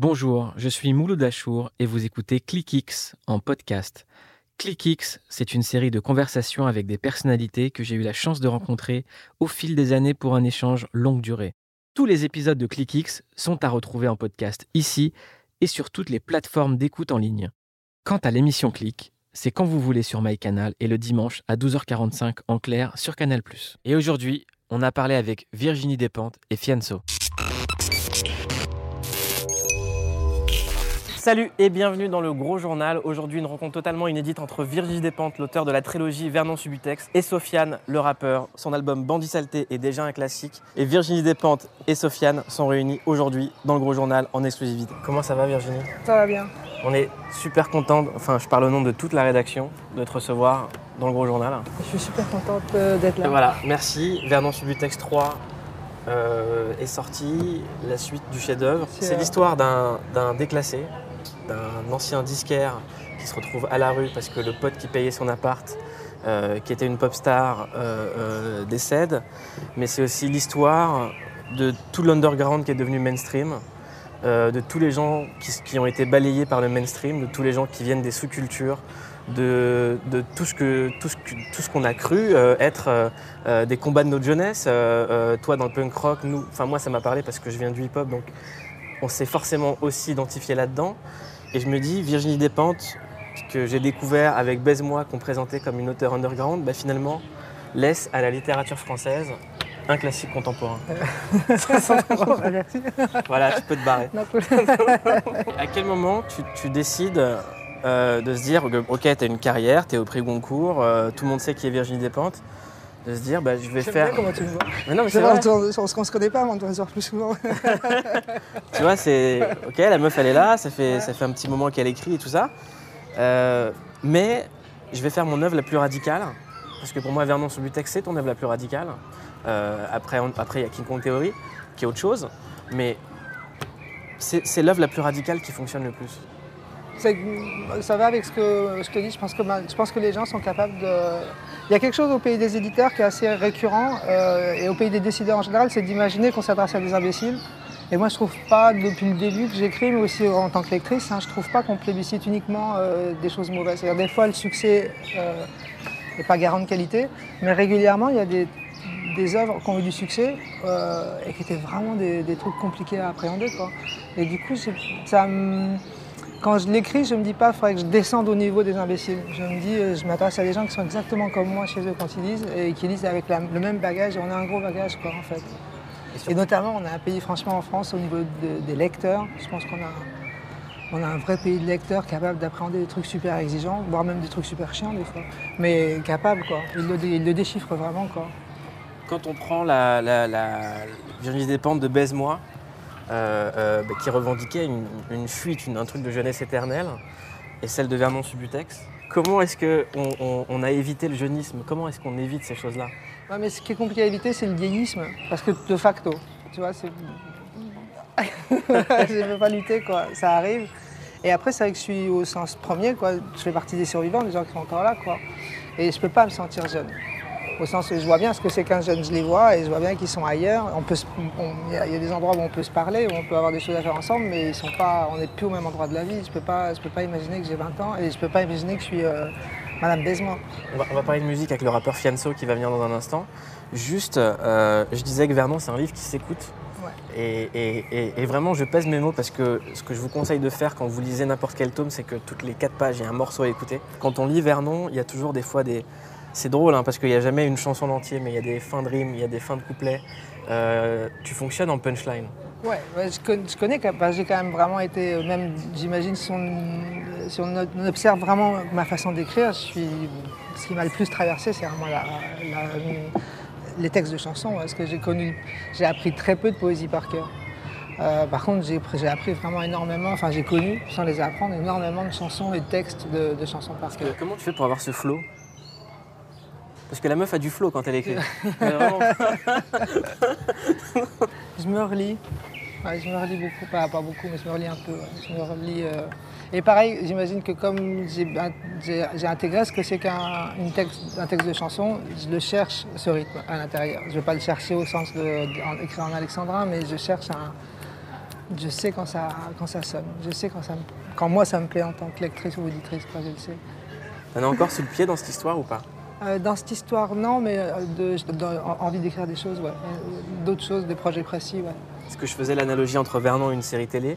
Bonjour, je suis Mouloud Achour et vous écoutez ClickX en podcast. ClickX, c'est une série de conversations avec des personnalités que j'ai eu la chance de rencontrer au fil des années pour un échange longue durée. Tous les épisodes de ClickX sont à retrouver en podcast ici et sur toutes les plateformes d'écoute en ligne. Quant à l'émission Click, c'est quand vous voulez sur MyCanal et le dimanche à 12h45 en clair sur Canal+. Et aujourd'hui, on a parlé avec Virginie Despentes et Fianso. Salut et bienvenue dans le Gros Journal. Aujourd'hui, une rencontre totalement inédite entre Virginie Despentes, l'auteur de la trilogie Vernon Subutex, et Sofiane, le rappeur. Son album Bandit Saleté est déjà un classique. Et Virginie Despentes et Sofiane sont réunis aujourd'hui dans le Gros Journal en exclusivité. Comment ça va, Virginie? Ça va bien. On est super content, enfin, je parle au nom de toute la rédaction, de te recevoir dans le Gros Journal. Je suis super contente euh, d'être là. Et voilà, merci. Vernon Subutex 3 euh, est sorti, la suite du chef-d'œuvre. C'est, l'histoire d'un déclassé, d'un ancien disquaire qui se retrouve à la rue parce que le pote qui payait son appart, euh, qui était une pop star, euh, euh, décède. Mais c'est aussi l'histoire de tout l'underground qui est devenu mainstream, de tous les gens qui, ont été balayés par le mainstream, de tous les gens qui viennent des sous-cultures, de, tout ce que tout ce qu'on a cru être des combats de notre jeunesse. Toi dans le punk rock, nous, enfin moi ça m'a parlé parce que je viens du hip-hop, donc on s'est forcément aussi identifié là-dedans. Et je me dis Virginie Despentes que j'ai découvert avec Baise-moi qu'on présentait comme une auteure underground, bah, finalement laisse à la littérature française un classique contemporain. Merci. voilà, tu peux te barrer. À quel moment tu, tu décides euh, de se dire, que, ok, tu as une carrière, tu es au prix Goncourt, euh, tout le monde sait qui est Virginie Despentes, de se dire, bah, je vais faire. bien comment tu me vois. Mais non, mais C'est vrai, on, se connaît pas, mais on doit se voir plus souvent. Tu vois, c'est. Ok, la meuf, elle est là, ça fait, ça fait un petit moment qu'elle écrit et tout ça. Euh, mais je vais faire mon œuvre la plus radicale, parce que pour moi, Vernon sur Butex, c'est ton œuvre la plus radicale. Euh, après, on- après, il y a King Kong Theory, qui est autre chose. Mais c'est c'est l'œuvre la plus radicale qui fonctionne le plus. Ça va avec ce que je te dis. Je pense que, je pense que les gens sont capables de. Il y a quelque chose au pays des éditeurs qui est assez récurrent euh, et au pays des décideurs en général, c'est d'imaginer qu'on s'adresse à des imbéciles. Et moi, je trouve pas, depuis le début que j'écris, mais aussi en tant que lectrice, hein, je trouve pas qu'on plébiscite uniquement euh, des choses mauvaises. C'est-à-dire, des fois, le succès n'est pas garant de qualité, mais régulièrement, il y a des, œuvres qui ont eu du succès euh, et qui étaient vraiment des, trucs compliqués à appréhender. Et du coup, ça me- quand je l'écris, je me dis pas, il faudrait que je descende au niveau des imbéciles. Je me dis, euh, je m'adresse à des gens qui sont exactement comme moi chez eux quand ils lisent et qui lisent avec la- le même bagage. Et on a un gros bagage, quoi, en fait. Et notamment, on a un pays, franchement, en France, au niveau de- des lecteurs. Je pense qu'on a, on a un vrai pays de lecteurs capable d'appréhender des trucs super exigeants, voire même des trucs super chiants, des fois. Mais capable, quoi. Il le, dé- il le déchiffre vraiment, quoi. Quand on prend la, la, la Virginie Despentes de Baise-moi, euh, euh, bah, qui revendiquait une, fuite, un truc de jeunesse éternelle, et celle de Vernon Subutex, comment est-ce qu'on on, a évité le jeunisme? Comment est-ce qu'on évite ces choses-là? Ouais, mais ce qui est compliqué à éviter, c'est le vieillisme. Parce que de facto, tu vois, c'est. je ne peux pas lutter, quoi. Ça arrive. Et après, c'est vrai que je suis au sens premier, quoi. Je fais partie des survivants, des gens qui sont encore là, quoi. Et je peux pas me sentir jeune. Au sens où je vois bien ce que c'est qu'un jeune, je les vois, et je vois bien qu'ils sont ailleurs. Il y, a- il y a des endroits où on peut se parler, où on peut avoir des choses à faire ensemble, mais ils sont pas, on n'est plus au même endroit de la vie. Je peux pas, je peux pas imaginer que j'ai 20 ans, et je peux pas imaginer que je suis euh, Madame Baise-moi. on va, on va parler de musique avec le rappeur Fianso qui va venir dans un instant. Juste, euh, je disais que Vernon, c'est un livre qui s'écoute. Ouais. Et, et- et- et vraiment, je pèse mes mots parce que ce que je vous conseille de faire quand vous lisez n'importe quel tome, c'est que toutes les quatre pages, il y a un morceau à écouter. Quand on lit Vernon, il y a toujours des fois des. C'est drôle hein, parce qu'il n'y a jamais une chanson entière, mais il y a des fins de rimes, il y a des fins de couplets. Euh, tu fonctionnes en punchline. Ouais, ouais, je, con- je connais, quand- parce que j'ai quand même vraiment été, euh, même j'imagine si on, si observe vraiment ma façon d'écrire, je suis, ce qui m'a le plus traversé, c'est vraiment la- la- les textes de chansons, parce que j'ai connu, j'ai appris très peu de poésie par cœur. Euh, par contre, j'ai j'ai appris vraiment énormément, enfin j'ai connu, sans les apprendre, énormément de chansons et de textes de, de chansons par cœur. Comment tu fais pour avoir ce flow? Parce que la meuf a du flow quand elle écrit. Vraiment. Je me relis. Ouais, je me relis beaucoup, pas, pas beaucoup, mais je me relis un peu. ouais. Je me relis. euh, Et pareil, j'imagine que comme j'ai intégré ce que c'est qu'un texte, un texte de chanson, je le cherche, ce rythme, à l'intérieur. Je ne vais pas le chercher au sens de, de- en écrire en alexandrin, mais je cherche un. Je sais quand ça, quand ça sonne. Je sais quand, ça me- quand moi ça me plaît en tant que lectrice ou auditrice, quoi, je le sais. T'en as encore sous le pied dans cette histoire ou pas? Euh, dans cette histoire, non, mais euh, de, de- en- envie d'écrire des choses, ouais. Euh, D'autres choses, des projets précis, ouais. Est-ce que je faisais l'analogie entre Vernon et une série télé?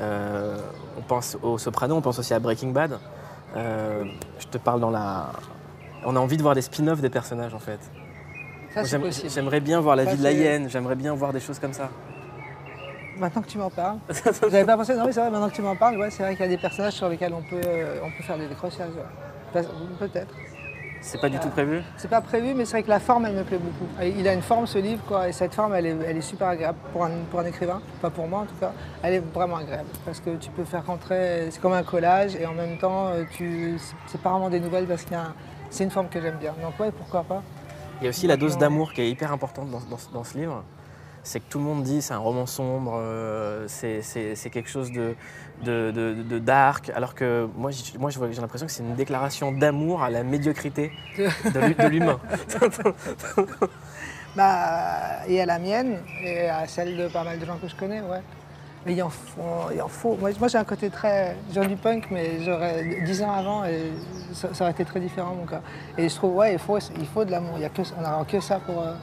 Euh, On pense au Soprano, on pense aussi à Breaking Bad. Euh, je te parle dans la. On a envie de voir des spin-offs des personnages en fait. J'aimerais bien voir la Ça, vie de la hyène, j'aimerais bien voir des choses comme ça. Maintenant que tu m'en parles, j'avais pas pensé, non mais c'est vrai, maintenant que tu m'en parles, ouais, c'est vrai qu'il y a des personnages sur lesquels on peut, on peut faire des décrochages. ouais. Peut-être. C'est pas du tout prévu C'est pas prévu, mais c'est vrai que la forme, elle me plaît beaucoup. Et Il a une forme, ce livre, quoi, et cette forme, elle est, elle est super agréable pour un, pour un écrivain, pas pour moi en tout cas. Elle est vraiment agréable, parce que tu peux faire rentrer, c'est comme un collage, et en même temps, euh, tu, c'est- pas vraiment des nouvelles, parce qu'il y a un- c'est une forme que j'aime bien. Donc ouais, pourquoi pas. Il y a aussi la dose d'amour qui est hyper importante dans, dans- dans ce livre. C'est que tout le monde dit c'est un roman sombre, euh, c'est quelque chose de, de, de- dark, alors que moi j'ai l'impression que c'est une déclaration d'amour à la médiocrité de l'hu- de l'humain. Bah, et à la mienne, et à celle de pas mal de gens que je connais, ouais. Mais il en faut. En faut. Moi, j'ai un côté très. Du punk, mais j'aurais 10 ans avant ça, aurait été très différent mon cas. Et je trouve, ouais, il faut, il faut de l'amour. Il a on n'a que ça pour, euh,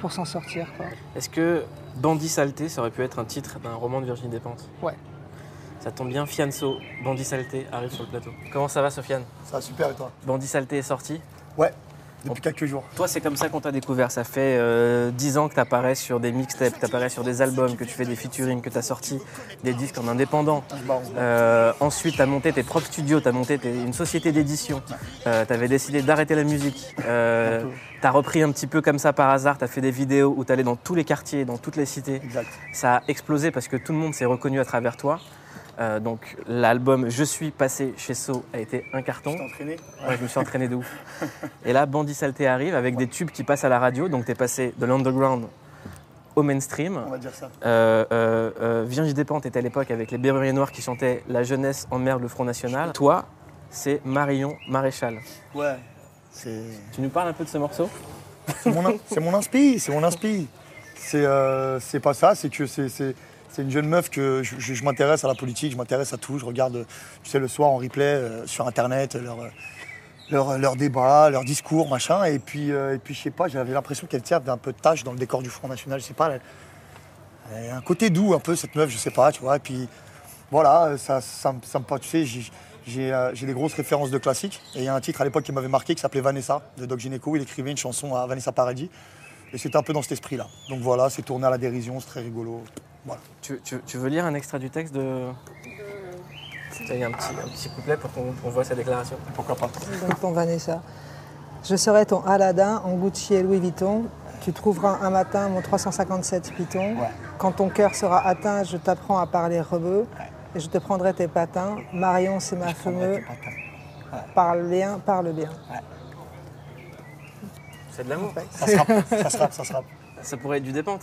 pour s'en sortir, quoi. Est-ce que Bandit Saleté, ça aurait pu être un titre d'un roman de Virginie Despentes? Ouais. Ça tombe bien, Fianso, Bandit Saleté arrive sur le plateau. Comment ça va Sofiane? Ça va super et toi? Bandit Saleté est sorti? Ouais, depuis quelques jours. Toi, c'est comme ça qu'on t'a découvert. Ça fait euh, 10 ans que tu apparais sur des mixtapes, tu apparais sur des albums, que tu fais des featuring, que tu as sorti des disques en indépendant. Euh, ensuite, tu as monté tes propres studios, tu as monté tes- une société d'édition. tu avais décidé d'arrêter la musique. Euh, tu as repris un petit peu comme ça par hasard, tu as fait des vidéos où tu allais dans tous les quartiers, dans toutes les cités. Exact. Ça a explosé parce que tout le monde s'est reconnu à travers toi. Euh, donc l'album Je suis passé chez So a été un carton. Tu t'es entraîné Ouais, je me suis entraîné de ouf. Et là, Bandit Saleté arrive avec des tubes qui passent à la radio. Donc, tu es passé de l'underground au mainstream. On va dire ça. Euh, euh, euh, Virginie Despentes était à l'époque avec les Berruriers Noirs qui chantaient La jeunesse emmerde le Front National. Toi, c'est Marion Maréchal. Ouais. Tu nous parles un peu de ce morceau? C'est mon, in- c'est mon inspi, c'est mon inspi. C'est euh, c'est pas ça, c'est que c'est c'est- une jeune meuf que je, m'intéresse à la politique, je m'intéresse à tout. Je regarde, tu sais, le soir en replay euh, sur Internet leurs leur, leur débats, leurs discours, machin. Et puis, euh, et puis je sais pas, j'avais l'impression qu'elle tirait un peu de tâche dans le décor du Front National. Je sais pas, elle, a un côté doux un peu, cette meuf, je sais pas, tu vois. Et puis voilà, ça, ça, me- me tu sais, j'ai- j'ai euh, j'ai des grosses références de classiques. Et il y a un titre à l'époque qui m'avait marqué qui s'appelait Vanessa, de Doc Gineco. Il écrivait une chanson à Vanessa Paradis. Et c'était un peu dans cet esprit-là. Donc voilà, c'est tourné à la dérision, c'est très rigolo. Voilà. tu, tu- tu veux lire un extrait du texte de. Il y a un petit, un petit couplet pour qu'on voit sa déclaration. Pourquoi pas Donc ton Vanessa. Je serai ton Aladdin en Gucci et Louis Vuitton. Tu trouveras un matin mon 357 Python. Ouais. Quand ton cœur sera atteint, je t'apprends à parler rebeu. Et je te prendrai tes patins. Marion, c'est ma fameuse. Parle bien, parle bien. C'est de l'amour. Ça se rappe, ça se rappe, ça se rappe. Ça pourrait être du dépente.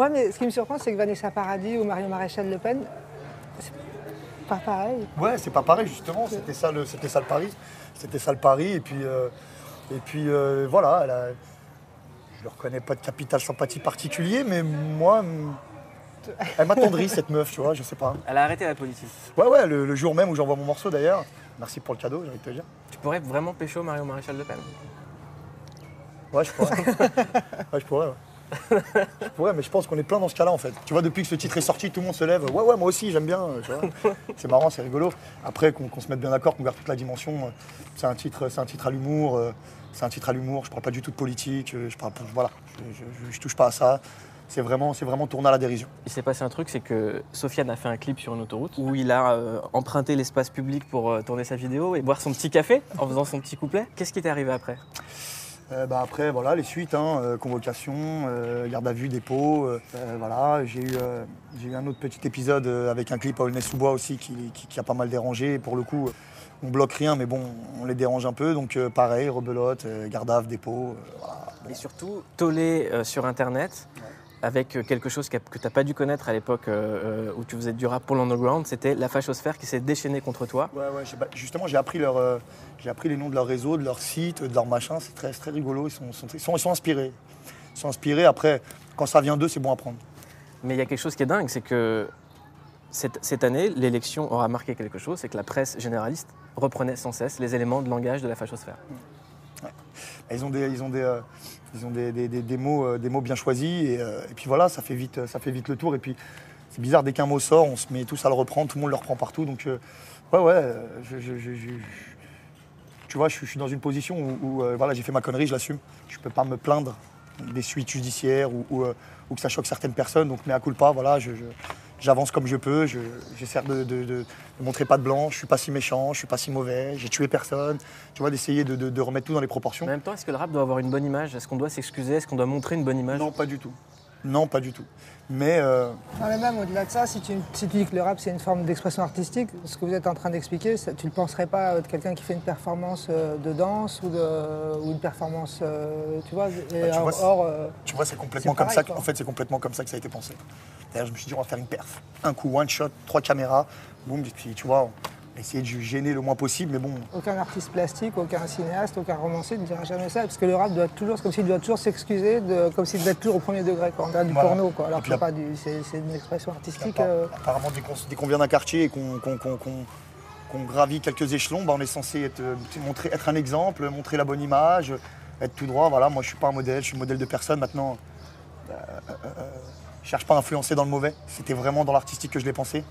Ouais, mais ce qui me surprend, c'est que Vanessa Paradis ou Marion Maréchal Le Pen, c'est pas pareil. Ouais, c'est pas pareil justement, c'était ça le, c'était ça le pari. C'était ça le pari. Et puis, euh, et puis euh, voilà, elle a- je ne reconnais pas de capital sympathie particulier, mais moi, elle m'attendrit cette meuf, tu vois, je sais pas. Elle a arrêté la politique. Ouais, ouais, le, le jour même où j'envoie mon morceau d'ailleurs. Merci pour le cadeau, j'ai envie de te dire. Tu pourrais vraiment pécho Marion Maréchal Le Pen? Ouais, je pourrais. ouais, je pourrais. ouais. Je pourrais, mais je pense qu'on est plein dans ce cas-là en fait. Tu vois, depuis que ce titre est sorti, tout le monde se lève. Ouais, ouais, moi aussi, j'aime bien. euh. C'est marrant, c'est rigolo. Après, qu'on se mette bien d'accord, qu'on garde toute la dimension. euh, C'est un titre, c'est un titre à l'humour. euh, C'est un titre à l'humour. Je parle pas du tout de politique. Je parle, pas- voilà, je, je- je touche pas à ça. C'est vraiment, c'est vraiment tourné à la dérision. Il s'est passé un truc, c'est que Sofiane a fait un clip sur une autoroute où il a euh, emprunté l'espace public pour euh, tourner sa vidéo et boire son petit café en faisant son petit couplet. Qu'est-ce qui t'est arrivé après? Euh, bah, après, voilà, les suites, hein, euh, convocation, euh, garde à vue, dépôt. voilà, j'ai eu, j'ai eu un autre petit épisode avec un clip à Aulnay-sous-Bois aussi qui, qui- qui a pas mal dérangé. Pour le coup, on bloque rien, mais bon, on les dérange un peu. Donc pareil, rebelote, garde à vue, dépôt. Et surtout, tollé sur Internet avec euh, quelque chose que tu n'as pas dû connaître à l'époque euh, euh, où tu faisais du rap pour l'underground, c'était la fachosphère qui s'est déchaînée contre toi. Ouais, ouais, justement, j'ai appris, leur, euh, j'ai appris les noms de leur réseau, de leur site, de leur machin. C'est très, très rigolo. Ils sont, sont- ils sont, ils sont inspirés. Ils sont inspirés. Après, quand ça vient d'eux, c'est bon à prendre. Mais il y a quelque chose qui est dingue, c'est que cette, cette année, l'élection aura marqué quelque chose, c'est que la presse généraliste reprenait sans cesse les éléments de langage de la fachosphère. Ils ont des, ils ont des, euh, ils ont des, des- des- mots, euh, des mots bien choisis. Et, euh, et puis voilà, ça fait, vite, ça fait vite le tour. Et puis, c'est bizarre, dès qu'un mot sort, on se met tous à le reprendre. Tout le monde le reprend partout. Donc, euh, ouais, ouais, euh, tu vois, je, suis- dans une position où, euh, voilà, j'ai fait ma connerie, je l'assume. Je peux pas me plaindre des suites judiciaires ou, ou, euh, que ça choque certaines personnes. Donc, mais à coup pas, voilà, je- j'avance comme je peux. je- J'essaie de, de- de- de montrer pas de blanc. Je suis pas si méchant, je suis pas si mauvais. J'ai tué personne. Tu vois, d'essayer de, de- de remettre tout dans les proportions. En même temps, est-ce que le rap doit avoir une bonne image? Est-ce qu'on doit s'excuser? Est-ce qu'on doit montrer une bonne image? Non, pas du tout. Non, pas du tout. Mais euh, Non, mais même au-delà de ça, si tu, si tu dis que le rap c'est une forme d'expression artistique, ce que vous êtes en train d'expliquer, ça- tu ne le penserais pas euh, de quelqu'un qui fait une performance euh, de danse ou, de, ou une performance, euh, tu vois. et Bah, tu or- vois, or, tu vois, c'est complètement C'est comme ça. que-. En fait, c'est complètement comme ça que ça a été pensé. D'ailleurs, je me suis dit, on va faire une perf. Un coup, one shot, trois caméras, boum. Et puis, tu vois, essayé de gêner le moins possible, mais bon. aucun artiste plastique, aucun cinéaste, aucun romancier ne dira jamais ça, parce que le rap doit toujours, comme s'il doit toujours s'excuser, comme s'il devait être toujours au premier degré. On dirait du Voilà. porno, quoi. Alors que pas du, c'est, une expression artistique. Euh, Apparemment, dès qu'on, vient d'un quartier et qu'on, gravit quelques échelons, bah, on est censé être, euh, montrer, être un exemple, montrer la bonne image, être tout droit. Voilà, moi, je suis pas un modèle, je suis le modèle de personne. Maintenant, euh, euh, euh, je cherche pas à influencer dans le mauvais. C'était vraiment dans l'artistique que je l'ai pensé.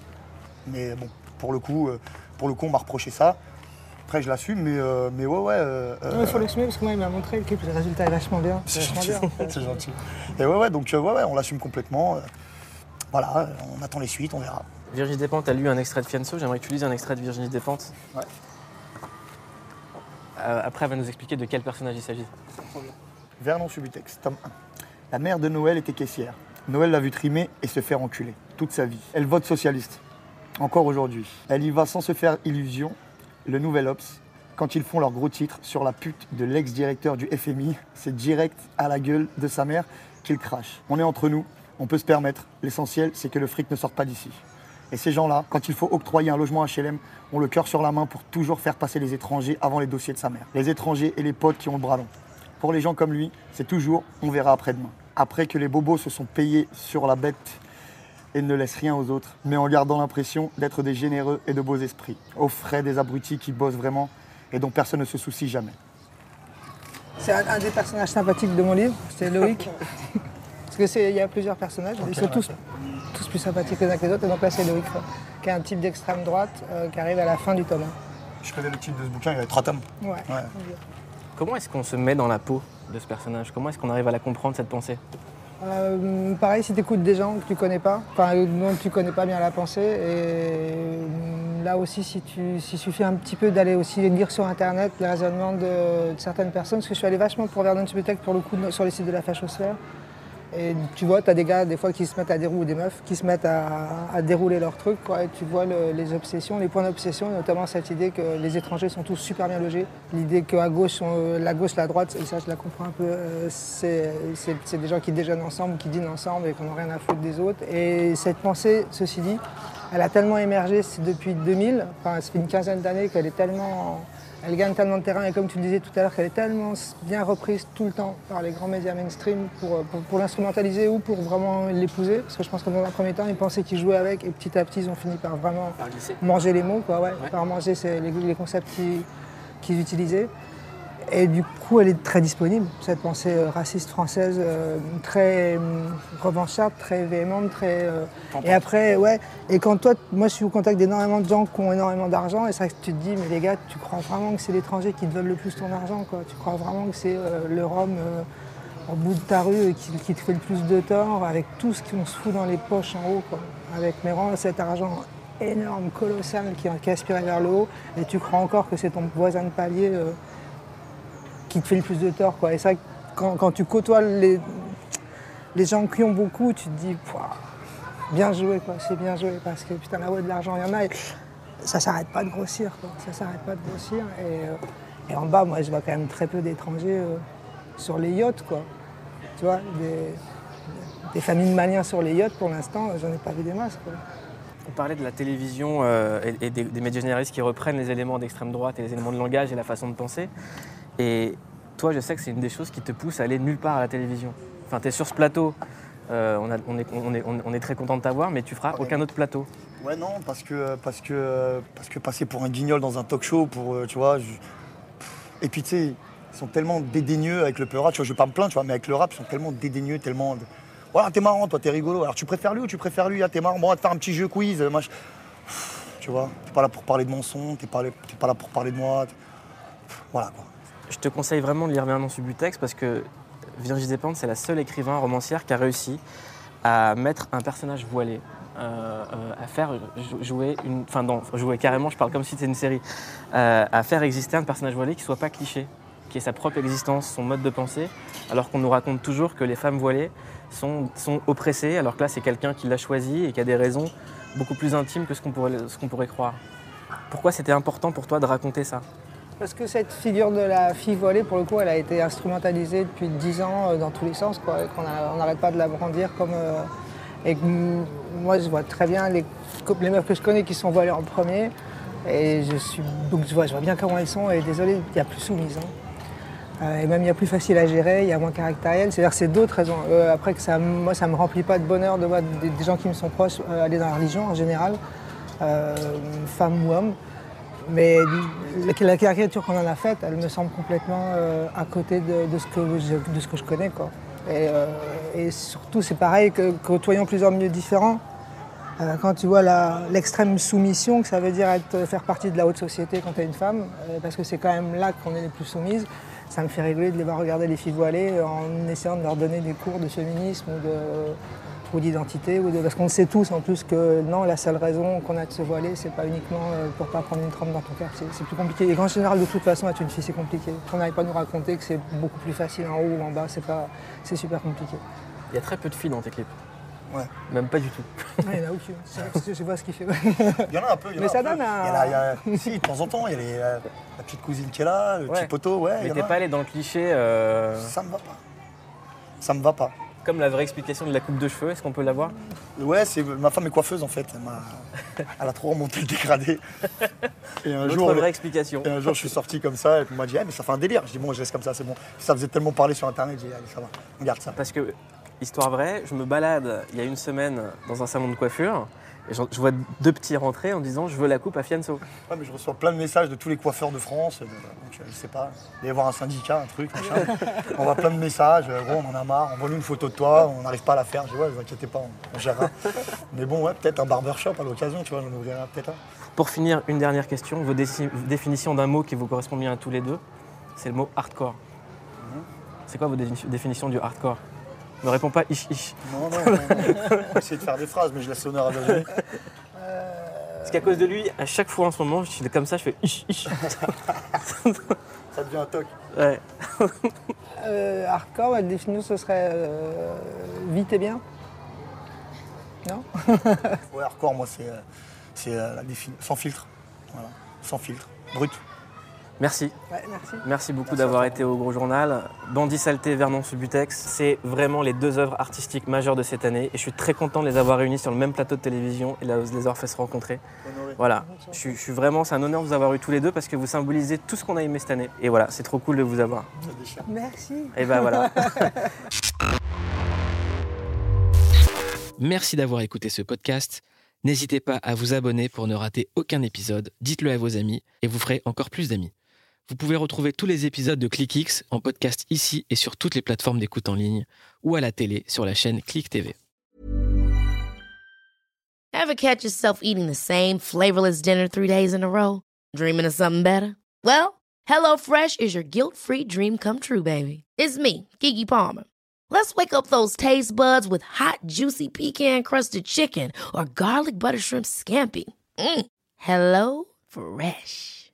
Mais bon, pour le coup, euh, pour le coup, on m'a reproché ça. Après, je l'assume, mais, euh, mais ouais, ouais. euh, Non, il faut l'assumer parce que moi il m'a montré le clip, le résultat est vachement bien. c'est vachement gentil. bien. c'est gentil. Et ouais, ouais, donc ouais, ouais, on l'assume complètement. voilà, on attend les suites, on verra. Virginie Despentes a lu un extrait de Fianso, j'aimerais que tu lises un extrait de Virginie Despentes. Ouais. Euh, après, elle va nous expliquer de quel personnage il s'agit. Vernon Subutex, tome 1. La mère de Noël était caissière. Noël l'a vu trimer et se faire enculer toute sa vie. Elle vote socialiste. Encore aujourd'hui. Elle y va sans se faire illusion. Le nouvel Ops, quand ils font leur gros titre sur la pute de l'ex-directeur du FMI, c'est direct à la gueule de sa mère qu'il crache. On est entre nous, on peut se permettre. L'essentiel, c'est que le fric ne sorte pas d'ici. Et ces gens-là, quand il faut octroyer un logement HLM, ont le cœur sur la main pour toujours faire passer les étrangers avant les dossiers de sa mère. Les étrangers et les potes qui ont le bras long. Pour les gens comme lui, c'est toujours on verra après-demain. Après que les bobos se sont payés sur la bête et ne laissent rien aux autres, mais en gardant l'impression d'être des généreux et de beaux esprits, aux frais des abrutis qui bossent vraiment et dont personne ne se soucie jamais. C'est un, un des personnages sympathiques de mon livre, c'est Loïc. Parce que c'est- il y a plusieurs personnages, ils sont tous, tous plus sympathiques les uns que les autres, et donc là c'est Loïc, quoi, qui est un type d'extrême droite euh, qui arrive à la fin du tome. Je connais le titre de ce bouquin, il y a trois tomes. Ouais. Comment est-ce qu'on se met dans la peau de ce personnage? Comment est-ce qu'on arrive à la comprendre, cette pensée? Euh, pareil, si tu écoutes des gens que tu connais pas, enfin, euh, dont tu connais pas bien la pensée, et là aussi, si tu, s'il suffit un petit peu d'aller aussi lire sur internet les raisonnements de, certaines personnes, parce que je suis allé vachement pour Vernon Subutex pour le coup sur les sites de la fachosphère. Et tu vois, tu as des gars des fois qui se mettent à dérouler, ou des meufs qui se mettent à, dérouler leurs trucs, quoi, et tu vois le- les obsessions, les points d'obsession, notamment cette idée que les étrangers sont tous super bien logés, l'idée qu'à gauche, la gauche, la droite, et ça je la comprends un peu, euh, c'est des gens qui déjeunent ensemble, qui dînent ensemble et qui n'ont rien à foutre des autres. Et cette pensée, ceci dit, elle a tellement émergé depuis 2000, enfin ça fait une quinzaine d'années qu'elle est tellement... Elle gagne tellement de terrain et comme tu le disais tout à l'heure, qu'elle est tellement bien reprise tout le temps par les grands médias mainstream pour, pour, pour l'instrumentaliser ou pour vraiment l'épouser. Parce que je pense que dans un premier temps, ils pensaient qu'ils jouaient avec et petit à petit, ils ont fini par vraiment manger les mots, quoi, ouais, Ouais. par manger les, les concepts qu'ils qu'ils utilisaient. Et du coup, elle est très disponible, cette pensée euh, raciste française, euh, très euh, revancharde, très véhémente, très. euh, et après, ouais. Et quand toi, moi, je suis au contact d'énormément de gens qui ont énormément d'argent, et c'est vrai que tu te dis, mais les gars, tu crois vraiment que c'est l'étranger qui te veulent le plus ton argent, quoi? Tu crois vraiment que c'est le rhum euh, au bout de ta rue qui, qui te fait le plus de tort, avec tout ce qu'on se fout dans les poches en haut, quoi? Avec mais vraiment cet argent énorme, colossal, qui, qui aspiré vers le haut, et tu crois encore que c'est ton voisin de palier. Euh, qui te fait le plus de tort. Quoi. Et ça, quand, quand tu côtoies les, les gens qui ont beaucoup, tu te dis, bien joué, quoi, c'est bien joué, parce que putain, là-haut de l'argent, il y en a, et ça s'arrête pas de grossir, quoi, ça s'arrête pas de grossir. Et, euh, en bas, moi, je vois quand même très peu d'étrangers euh, sur les yachts, quoi. Tu vois, des, des familles maliens sur les yachts, pour l'instant, j'en ai pas vu des masses. On parlait de la télévision euh, et, et des, des médias généralistes qui reprennent les éléments d'extrême droite et les éléments de langage et la façon de penser. Et toi, je sais que c'est une des choses qui te pousse à aller nulle part à la télévision. Enfin, tu es sur ce plateau, euh, on, a- on est, on est- on est très content de t'avoir, mais tu feras Ouais. aucun autre plateau. Ouais, non, parce que, parce que, parce que passer pour un guignol dans un talk show, pour, euh, tu vois. je- Et puis, tu sais, ils sont tellement dédaigneux avec le rap. Tu vois, je vais pas me plaindre, tu vois, mais avec le rap, ils sont tellement dédaigneux, tellement. Voilà, t'es marrant, toi, t'es rigolo. Alors, tu préfères lui ou tu préfères lui Ah, t'es marrant. Bon, on va te faire un petit jeu quiz. euh, mach- Tu vois, t'es pas là pour parler de mon son, t'es pas, là- pas là pour parler de moi. Voilà, quoi. Je te conseille vraiment de lire Vernon Subutex parce que Virginie Despentes, c'est la seule écrivain romancière qui a réussi à mettre un personnage voilé, euh, euh, à faire jou- jouer une. Enfin, non, jouer carrément, je parle comme si c'était une série. euh, à faire exister un personnage voilé qui soit pas cliché, qui ait sa propre existence, son mode de pensée, alors qu'on nous raconte toujours que les femmes voilées sont, oppressées, alors que là, c'est quelqu'un qui l'a choisi et qui a des raisons beaucoup plus intimes que ce qu'on pourrait croire. Pourquoi c'était important pour toi de raconter ça? Parce que cette figure de la fille voilée, pour le coup, elle a été instrumentalisée depuis 10 ans euh, dans tous les sens, quoi, a- on n'arrête pas de la brandir comme. euh, et que, moi, je vois très bien les, les meufs que je connais qui sont voilées en premier, et je suis donc je vois, je vois bien comment elles sont, et désolé, il y a plus soumise. hein. Euh, et même il y a plus facile à gérer, il y a moins caractériel. C'est-à-dire c'est d'autres raisons. Après que ça, moi, ça me remplit pas de bonheur de voir des, des gens qui me sont proches aller dans la religion en général, femmes ou hommes. Mais la, caricature qu'on en a faite, elle me semble complètement euh, à côté de, ce que je, de ce que je connais. Euh, et surtout, c'est pareil que côtoyant plusieurs milieux différents. euh, quand tu vois l'extrême soumission, que ça veut dire être, faire partie de la haute société quand tu es une femme, parce que c'est quand même là qu'on est les plus soumises, ça me fait rigoler de les voir regarder les filles voilées en essayant de leur donner des cours de féminisme ou de ou d'identité, ou de... parce qu'on sait tous en plus que non, la seule raison qu'on a de se voiler, c'est pas uniquement euh, pour pas prendre une trempe dans ton cœur, c'est plus compliqué. Et en général, de toute façon, être une fille, c'est compliqué. Qu'on n'arrive pas à nous raconter que c'est beaucoup plus facile en haut ou en bas, c'est pas, c'est super compliqué. Il y a très peu de filles dans tes clips. Ouais. Même pas du tout. Ouais, il y en a aucune. Je, je vois ce qu'il fait. Il y en a un peu. il y en a Mais ça un peu. donne un- Il y a- il y a- Si, de temps en temps, il y a les, la petite cousine qui est là, le Ouais. petit poteau, ouais. Mais t'es pas allé dans le cliché euh, Ça me va pas. Ça me va pas. Comme la vraie explication de la coupe de cheveux, est-ce qu'on peut l'avoir Ouais, c'est ma femme est coiffeuse en fait. Elle, m'a- elle a trop remonté le dégradé. Et un jour, vraie explication. et un jour, je suis sorti comme ça et on m'a dit, Eh, mais ça fait un délire. Je dis bon, je laisse comme ça, c'est bon. Ça faisait tellement parler sur internet, j'ai dit allez, ça va, on garde ça. Parce que, histoire vraie, je me balade il y a une semaine dans un salon de coiffure et je, je vois deux petits rentrer en disant je veux la coupe à Fianso. Ouais, mais je reçois plein de messages de tous les coiffeurs de France. euh, donc, je sais pas, il va y avoir un syndicat, un truc, machin. on voit plein de messages. euh, Gros, on en a marre. Envoie-nous une photo de toi. On n'arrive pas à la faire. Je dis ouais, vous inquiétez pas, on, on gérera. mais bon, ouais, peut-être un barbershop à l'occasion, tu vois, j'en ouvrirai un, peut-être un. Pour finir, une dernière question, vos définitions d'un mot qui vous correspond bien à tous les deux, c'est le mot hardcore. C'est quoi vos défini- définitions du hardcore? Ne réponds pas ish ish. Non, non, non, non. On va essayer de faire des phrases, mais je laisse l'honneur à Virginie. Parce qu'à cause de lui, à chaque fois en ce moment, je suis comme ça, je fais ish ish. Ça devient un toc. Ouais. Euh, hardcore, la définition, ce serait euh, vite et bien. Non? Ouais, hardcore, moi, c'est euh, c'est, euh, la définition. Sans filtre. Voilà. Sans filtre. Brut. Merci. Ouais, merci. Merci beaucoup d'avoir été au Gros Journal. Bandit Saleté, Vernon Subutex, c'est vraiment les deux œuvres artistiques majeures de cette année. Et je suis très content de les avoir réunies sur le même plateau de télévision et de les avoir fait se rencontrer. Honoré. Voilà, je suis, je suis vraiment, c'est un honneur de vous avoir eu tous les deux parce que vous symbolisez tout ce qu'on a aimé cette année. Et voilà, c'est trop cool de vous avoir. Merci. Et ben voilà. Merci d'avoir écouté ce podcast. N'hésitez pas à vous abonner pour ne rater aucun épisode. Dites-le à vos amis et vous ferez encore plus d'amis. Vous pouvez retrouver tous les épisodes de ClickX en podcast ici et sur toutes les plateformes d'écoute en ligne ou à la télé sur la chaîne Click TV. Ever catch yourself eating the same flavorless dinner three days in a row? Dreaming of something better? Well, HelloFresh is your guilt-free dream come true, baby. It's me, Kiki Palmer. Let's wake up those taste buds with hot, juicy pecan-crusted chicken or garlic butter shrimp scampi. Mm. Hello Fresh.